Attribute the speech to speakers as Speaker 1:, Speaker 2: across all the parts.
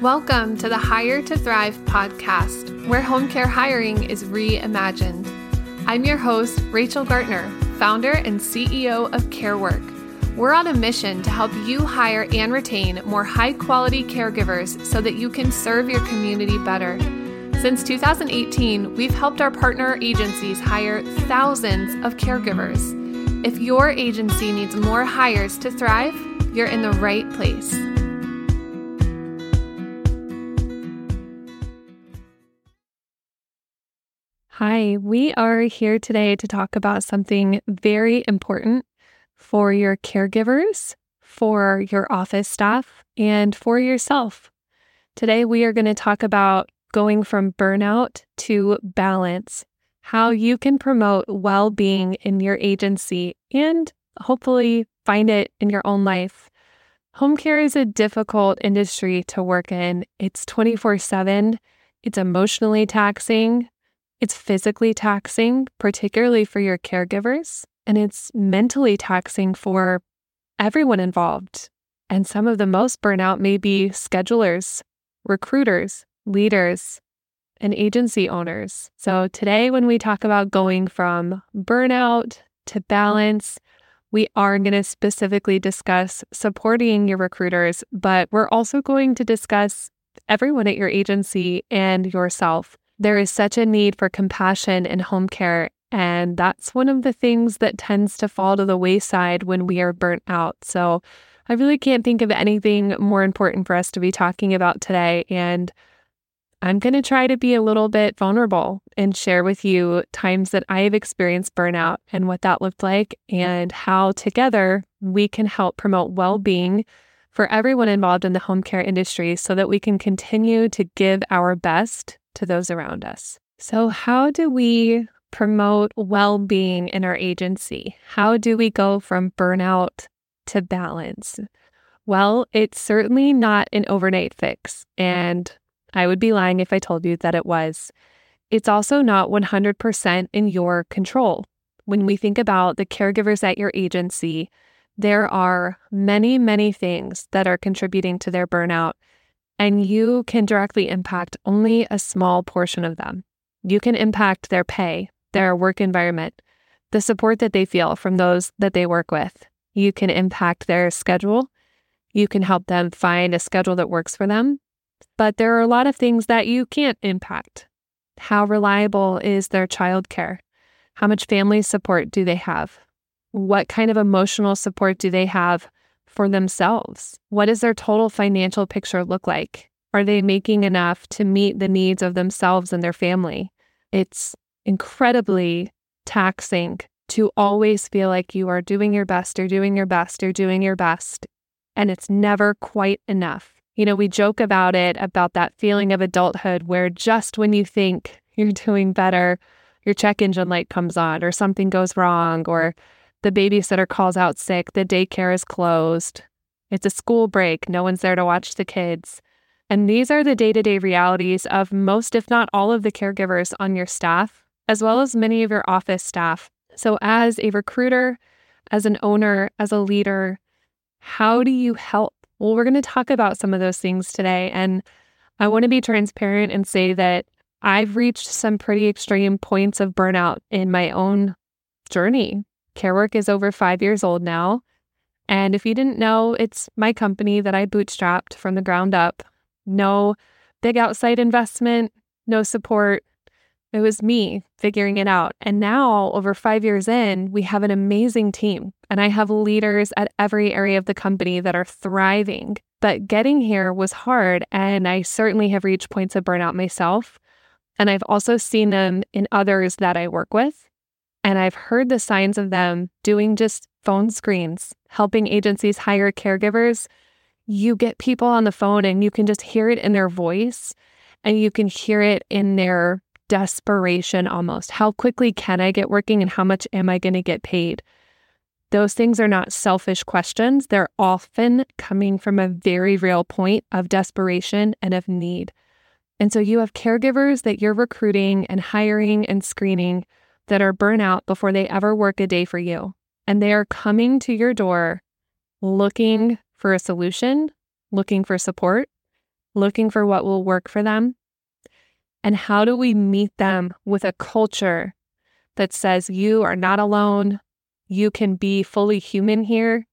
Speaker 1: Welcome to the Hire to Thrive podcast, where home care hiring is reimagined. I'm your host, Rachel Gartner, founder and CEO of CareWork. We're on a mission to help you hire and retain more high quality caregivers so that you can serve your community better. Since 2018, we've helped our partner agencies hire thousands of caregivers. If your agency needs more hires to thrive, you're in the right place. Hi, we are here today to talk about something very important for your caregivers, for your office staff, and for yourself. Today, we are going to talk about going from burnout to balance, how you can promote well being in your agency and hopefully find it in your own life. Home care is a difficult industry to work in. It's 24 7, it's emotionally taxing, it's physically taxing, particularly for your caregivers, and it's mentally taxing for everyone involved. And some of the most burnout may be schedulers, recruiters, leaders, and agency owners. So, today, when we talk about going from burnout to balance, we are going to specifically discuss supporting your recruiters, but we're also going to discuss everyone at your agency and yourself there is such a need for compassion in home care. And that's one of the things that tends to fall to the wayside when we are burnt out. So I really can't think of anything more important for us to be talking about today. And I'm going to try to be a little bit vulnerable and share with you times that I have experienced burnout and what that looked like, and how together we can help promote well being for everyone involved in the home care industry so that we can continue to give our best to those around us. So, how do we promote well being in our agency? How do we go from burnout to balance? Well, it's certainly not an overnight fix. And I would be lying if I told you that it was. It's also not 100% in your control. When we think about the caregivers at your agency, there are many, many things that are contributing to their burnout and you can directly impact only a small portion of them. You can impact their pay, their work environment, the support that they feel from those that they work with. You can impact their schedule. You can help them find a schedule that works for them. But there are a lot of things that you can't impact. How reliable is their childcare? How much family support do they have? What kind of emotional support do they have for themselves? What does their total financial picture look like? Are they making enough to meet the needs of themselves and their family? It's incredibly taxing to always feel like you are doing your best, you're doing your best, you're doing your best, and it's never quite enough. You know, we joke about it, about that feeling of adulthood where just when you think you're doing better, your check engine light comes on, or something goes wrong, or the babysitter calls out sick. The daycare is closed. It's a school break. No one's there to watch the kids. And these are the day to day realities of most, if not all, of the caregivers on your staff, as well as many of your office staff. So, as a recruiter, as an owner, as a leader, how do you help? Well, we're going to talk about some of those things today. And I want to be transparent and say that I've reached some pretty extreme points of burnout in my own journey. CareWork is over five years old now. And if you didn't know, it's my company that I bootstrapped from the ground up. No big outside investment, no support. It was me figuring it out. And now, over five years in, we have an amazing team. And I have leaders at every area of the company that are thriving. But getting here was hard. And I certainly have reached points of burnout myself. And I've also seen them in others that I work with. And I've heard the signs of them doing just phone screens, helping agencies hire caregivers. You get people on the phone and you can just hear it in their voice and you can hear it in their desperation almost. How quickly can I get working and how much am I going to get paid? Those things are not selfish questions. They're often coming from a very real point of desperation and of need. And so you have caregivers that you're recruiting and hiring and screening that are burnout before they ever work a day for you. And they are coming to your door looking for a solution, looking for support. looking for what will work for them? And how do we meet them with a culture that says you are not alone? You can be fully human here.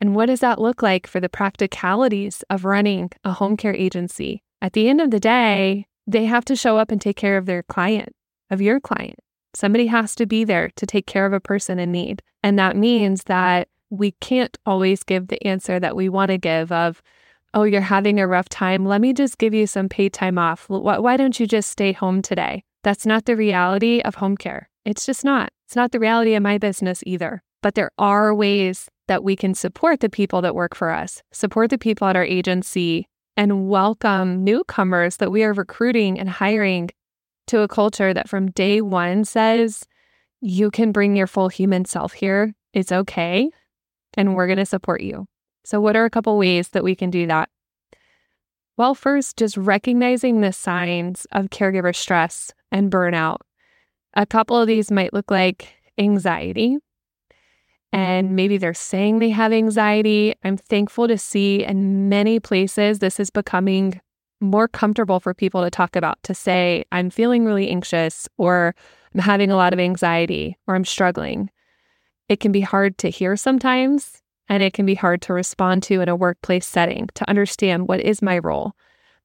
Speaker 1: And what does that look like for the practicalities of running a home care agency? At the end of the day, they have to show up and take care of their client, of your client. Somebody has to be there to take care of a person in need. And that means that we can't always give the answer that we want to give of, oh, you're having a rough time. Let me just give you some paid time off. Why don't you just stay home today? That's not the reality of home care. It's just not. It's not the reality of my business either. But there are ways that we can support the people that work for us, support the people at our agency, and welcome newcomers that we are recruiting and hiring to a culture that from day one says, you can bring your full human self here. It's okay and we're going to support you. So, what are a couple ways that we can do that? Well, first, just recognizing the signs of caregiver stress and burnout. A couple of these might look like anxiety, and maybe they're saying they have anxiety. I'm thankful to see in many places this is becoming more comfortable for people to talk about, to say, I'm feeling really anxious, or I'm having a lot of anxiety, or I'm struggling. It can be hard to hear sometimes, and it can be hard to respond to in a workplace setting to understand what is my role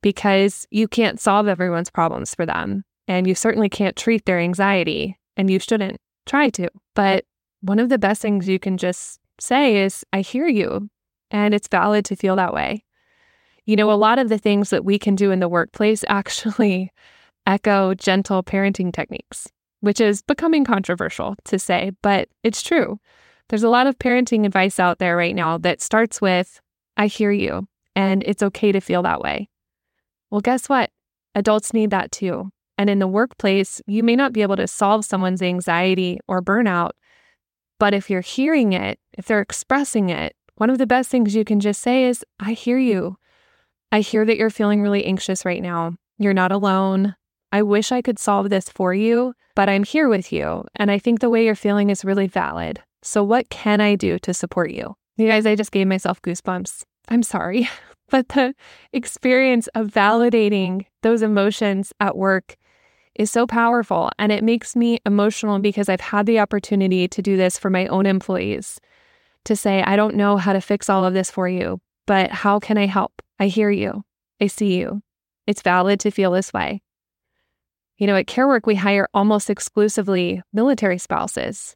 Speaker 1: because you can't solve everyone's problems for them. And you certainly can't treat their anxiety, and you shouldn't try to. But one of the best things you can just say is, I hear you, and it's valid to feel that way. You know, a lot of the things that we can do in the workplace actually echo gentle parenting techniques which is becoming controversial to say, but it's true. There's a lot of parenting advice out there right now that starts with, I hear you, and it's okay to feel that way. Well, guess what? Adults need that too. And in the workplace, you may not be able to solve someone's anxiety or burnout, but if you're hearing it, if they're expressing it, one of the best things you can just say is, I hear you. I hear that you're feeling really anxious right now. You're not alone. I wish I could solve this for you, but I'm here with you. And I think the way you're feeling is really valid. So, what can I do to support you? You guys, I just gave myself goosebumps. I'm sorry. But the experience of validating those emotions at work is so powerful. And it makes me emotional because I've had the opportunity to do this for my own employees to say, I don't know how to fix all of this for you, but how can I help? I hear you. I see you. It's valid to feel this way. You know, at CareWork, we hire almost exclusively military spouses.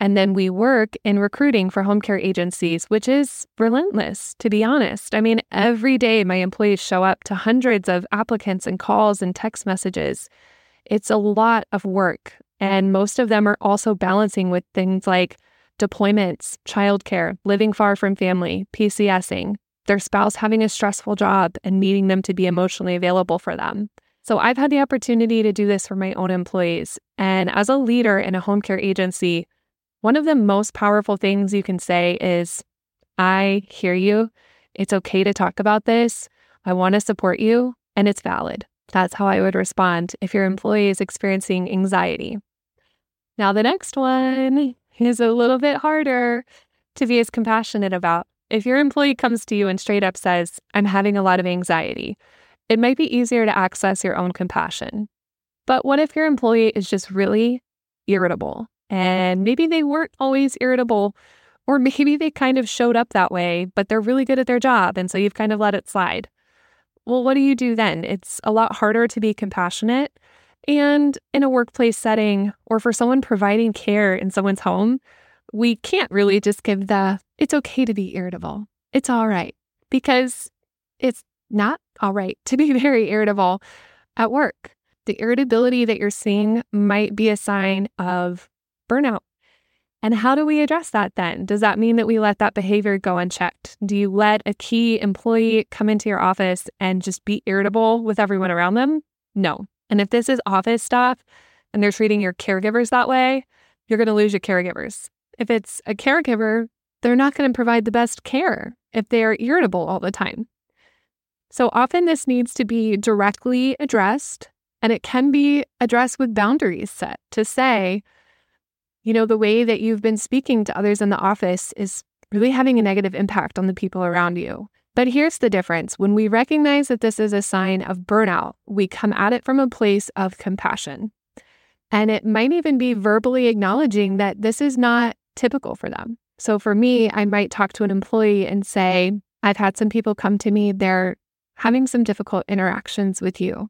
Speaker 1: And then we work in recruiting for home care agencies, which is relentless, to be honest. I mean, every day my employees show up to hundreds of applicants and calls and text messages. It's a lot of work. And most of them are also balancing with things like deployments, childcare, living far from family, PCSing, their spouse having a stressful job and needing them to be emotionally available for them. So I've had the opportunity to do this for my own employees. And as a leader in a home care agency, one of the most powerful things you can say is, I hear you. It's okay to talk about this. I want to support you, and it's valid. That's how I would respond if your employee is experiencing anxiety. Now, the next one is a little bit harder to be as compassionate about. If your employee comes to you and straight up says, I'm having a lot of anxiety, it might be easier to access your own compassion. But what if your employee is just really irritable and maybe they weren't always irritable, or maybe they kind of showed up that way, but they're really good at their job. And so you've kind of let it slide. Well, what do you do then? It's a lot harder to be compassionate. And in a workplace setting or for someone providing care in someone's home, we can't really just give the, it's okay to be irritable. It's all right because it's not all right to be very irritable at work. The irritability that you're seeing might be a sign of burnout. And how do we address that then? Does that mean that we let that behavior go unchecked? Do you let a key employee come into your office and just be irritable with everyone around them? No. And if this is office staff and they're treating your caregivers that way, you're going to lose your caregivers. If it's a caregiver, they're not going to provide the best care if they are irritable all the time. So often this needs to be directly addressed, and it can be addressed with boundaries set to say, you know, the way that you've been speaking to others in the office is really having a negative impact on the people around you. But here's the difference when we recognize that this is a sign of burnout, we come at it from a place of compassion. And it might even be verbally acknowledging that this is not typical for them. So for me, mm-hmm. I might talk to an employee and say, I've had some people come to me, they're having some difficult interactions with you.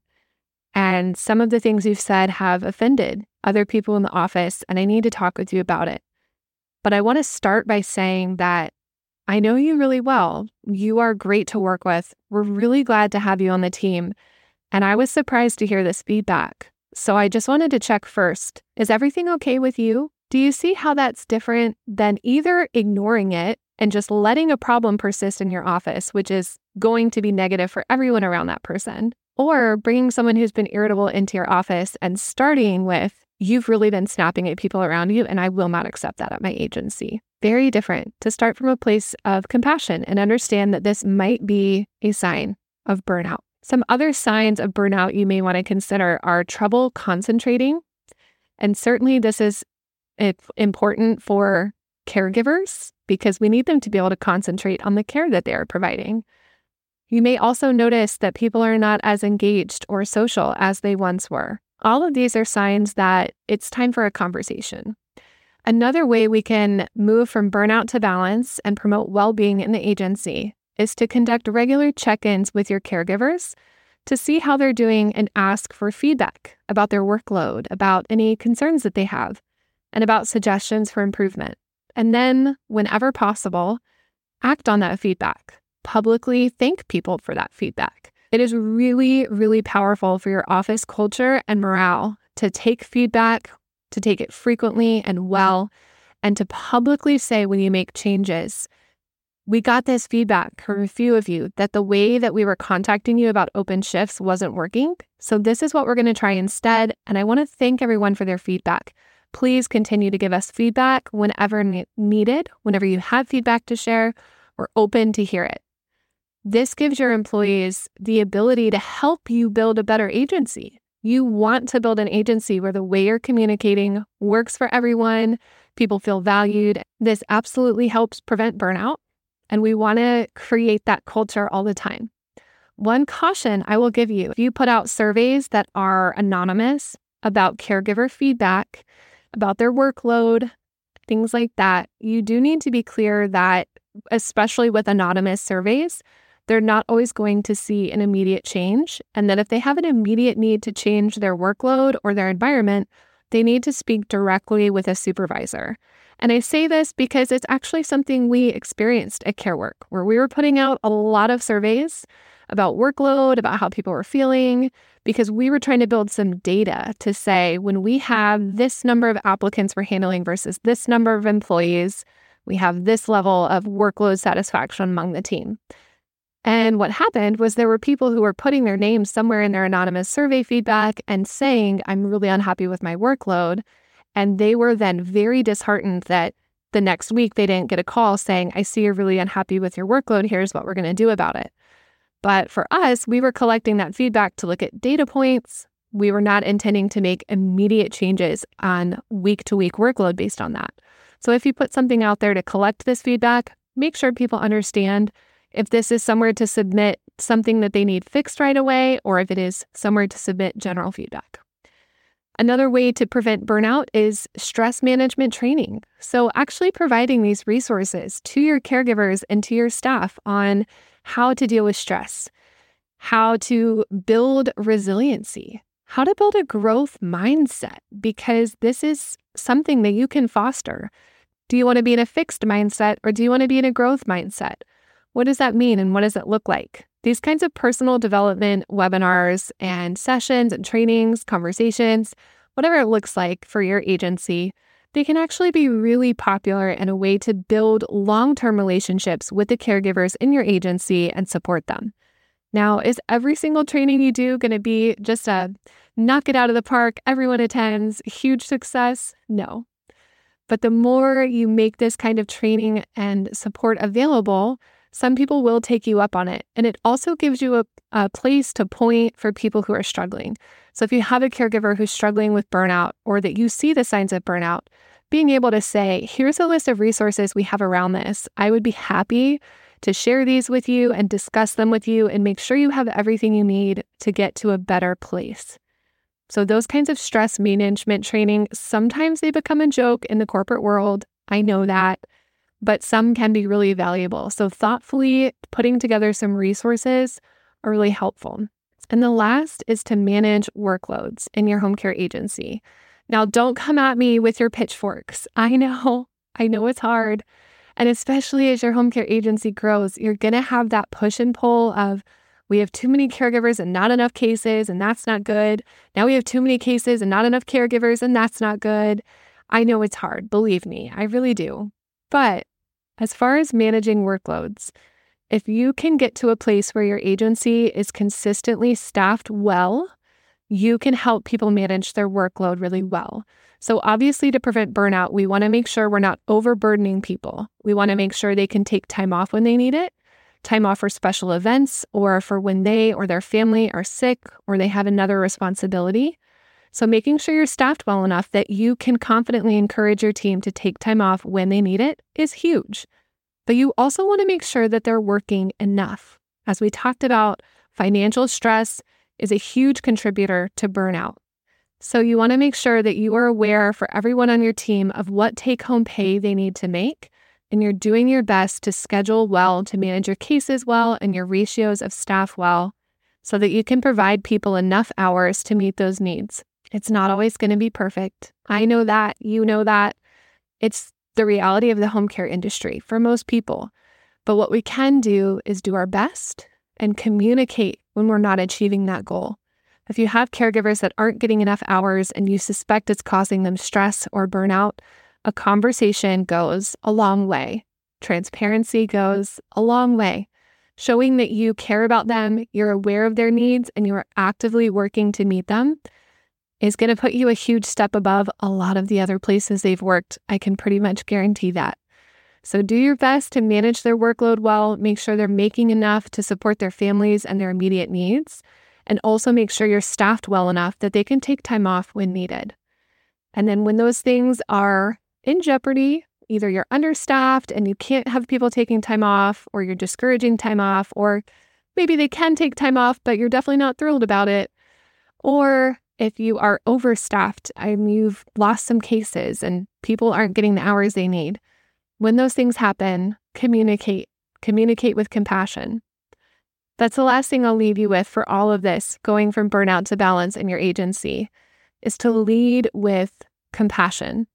Speaker 1: And some of the things you've said have offended other people in the office, and I need to talk with you about it. But I want to start by saying that I know you really well. You are great to work with. We're really glad to have you on the team. And I was surprised to hear this feedback. So I just wanted to check first is everything okay with you? Do you see how that's different than either ignoring it and just letting a problem persist in your office, which is going to be negative for everyone around that person, or bringing someone who's been irritable into your office and starting with, You've really been snapping at people around you, and I will not accept that at my agency. Very different to start from a place of compassion and understand that this might be a sign of burnout. Some other signs of burnout you may want to consider are trouble concentrating. And certainly, this is important for caregivers because we need them to be able to concentrate on the care that they are providing. You may also notice that people are not as engaged or social as they once were. All of these are signs that it's time for a conversation. Another way we can move from burnout to balance and promote well being in the agency is to conduct regular check ins with your caregivers to see how they're doing and ask for feedback about their workload, about any concerns that they have, and about suggestions for improvement. And then, whenever possible, act on that feedback. Publicly thank people for that feedback. It is really, really powerful for your office culture and morale to take feedback, to take it frequently and well, and to publicly say when you make changes. We got this feedback from a few of you that the way that we were contacting you about open shifts wasn't working. So, this is what we're going to try instead. And I want to thank everyone for their feedback. Please continue to give us feedback whenever needed, whenever you have feedback to share. We're open to hear it. This gives your employees the ability to help you build a better agency. You want to build an agency where the way you're communicating works for everyone, people feel valued. This absolutely helps prevent burnout, and we want to create that culture all the time. One caution I will give you if you put out surveys that are anonymous about caregiver feedback, about their workload, things like that, you do need to be clear that, especially with anonymous surveys, they're not always going to see an immediate change. And that if they have an immediate need to change their workload or their environment, they need to speak directly with a supervisor. And I say this because it's actually something we experienced at CareWork, where we were putting out a lot of surveys about workload, about how people were feeling, because we were trying to build some data to say when we have this number of applicants we're handling versus this number of employees, we have this level of workload satisfaction among the team. And what happened was there were people who were putting their names somewhere in their anonymous survey feedback and saying, I'm really unhappy with my workload. And they were then very disheartened that the next week they didn't get a call saying, I see you're really unhappy with your workload. Here's what we're going to do about it. But for us, we were collecting that feedback to look at data points. We were not intending to make immediate changes on week to week workload based on that. So if you put something out there to collect this feedback, make sure people understand if this is somewhere to submit something that they need fixed right away, or if it is somewhere to submit general feedback. Another way to prevent burnout is stress management training. So, actually providing these resources to your caregivers and to your staff on how to deal with stress, how to build resiliency, how to build a growth mindset, because this is something that you can foster. Do you want to be in a fixed mindset or do you want to be in a growth mindset? What does that mean and what does it look like? These kinds of personal development webinars and sessions and trainings, conversations, whatever it looks like for your agency, they can actually be really popular and a way to build long term relationships with the caregivers in your agency and support them. Now, is every single training you do going to be just a knock it out of the park, everyone attends, huge success? No. But the more you make this kind of training and support available, some people will take you up on it. And it also gives you a, a place to point for people who are struggling. So if you have a caregiver who's struggling with burnout or that you see the signs of burnout, being able to say, here's a list of resources we have around this. I would be happy to share these with you and discuss them with you and make sure you have everything you need to get to a better place. So, those kinds of stress management training, sometimes they become a joke in the corporate world. I know that, but some can be really valuable. So, thoughtfully putting together some resources are really helpful. And the last is to manage workloads in your home care agency. Now, don't come at me with your pitchforks. I know, I know it's hard. And especially as your home care agency grows, you're going to have that push and pull of we have too many caregivers and not enough cases, and that's not good. Now we have too many cases and not enough caregivers, and that's not good. I know it's hard, believe me, I really do. But as far as managing workloads, if you can get to a place where your agency is consistently staffed well, you can help people manage their workload really well. So, obviously, to prevent burnout, we want to make sure we're not overburdening people. We want to make sure they can take time off when they need it, time off for special events, or for when they or their family are sick or they have another responsibility. So, making sure you're staffed well enough that you can confidently encourage your team to take time off when they need it is huge. But you also want to make sure that they're working enough. As we talked about, financial stress is a huge contributor to burnout. So you want to make sure that you are aware for everyone on your team of what take home pay they need to make. And you're doing your best to schedule well, to manage your cases well, and your ratios of staff well, so that you can provide people enough hours to meet those needs. It's not always going to be perfect. I mm-hmm. know that. You know that. It's the reality of the home care industry for most people. But what we can do is do our best and communicate when we're not achieving that goal. If you have caregivers that aren't getting enough hours and you suspect it's causing them stress or burnout, a conversation goes a long way. Transparency goes a long way. Showing that you care about them, you're aware of their needs, and you are actively working to meet them is going to put you a huge step above a lot of the other places they've worked. I can pretty much guarantee that. So do your best to manage their workload well, make sure they're making enough to support their families and their immediate needs, and also make sure you're staffed well enough that they can take time off when needed. And then when those things are in jeopardy, either you're understaffed and you can't have people taking time off, or you're discouraging time off, or maybe they can take time off, but you're definitely not thrilled about it, or if you are overstaffed and you've lost some cases and people aren't getting the hours they need, when those things happen, communicate, communicate with compassion. That's the last thing I'll leave you with for all of this going from burnout to balance in your agency is to lead with compassion.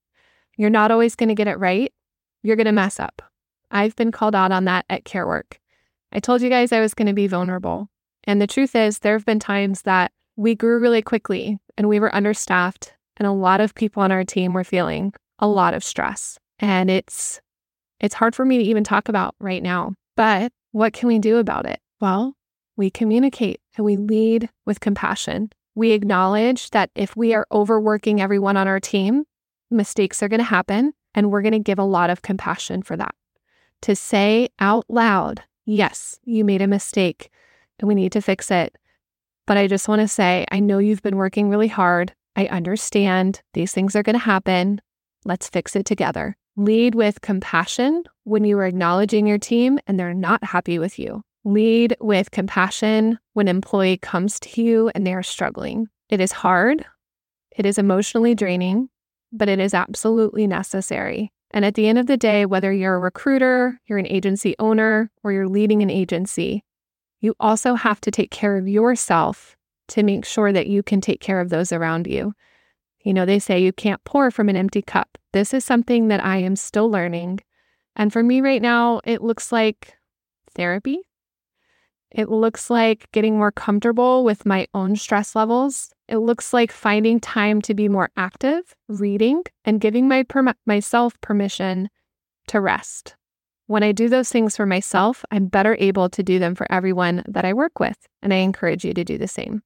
Speaker 1: You're not always going to get it right. You're going to mess up. I've been called out on that at CareWork. I told you guys I was going to be vulnerable. And the truth is, there have been times that we grew really quickly and we were understaffed, and a lot of people on our team were feeling a lot of stress. And it's it's hard for me to even talk about right now. But what can we do about it? Well, we communicate and we lead with compassion. We acknowledge that if we are overworking everyone on our team, mistakes are going to happen, and we're going to give a lot of compassion for that. To say out loud, yes, you made a mistake and we need to fix it. But I just want to say, I know you've been working really hard. I understand these things are going to happen. Let's fix it together. Lead with compassion when you are acknowledging your team and they're not happy with you. Lead with compassion when an employee comes to you and they are struggling. It is hard. It is emotionally draining, but it is absolutely necessary. And at the end of the day, whether you're a recruiter, you're an agency owner, or you're leading an agency, you also have to take care of yourself to make sure that you can take care of those around you. You know, they say you can't pour from an empty cup. This is something that I am still learning. And for me right now, it looks like therapy. It looks like getting more comfortable with my own stress levels. It looks like finding time to be more active, reading, and giving my per- myself permission to rest. When I do those things for myself, I'm better able to do them for everyone that I work with. And I encourage you to do the same.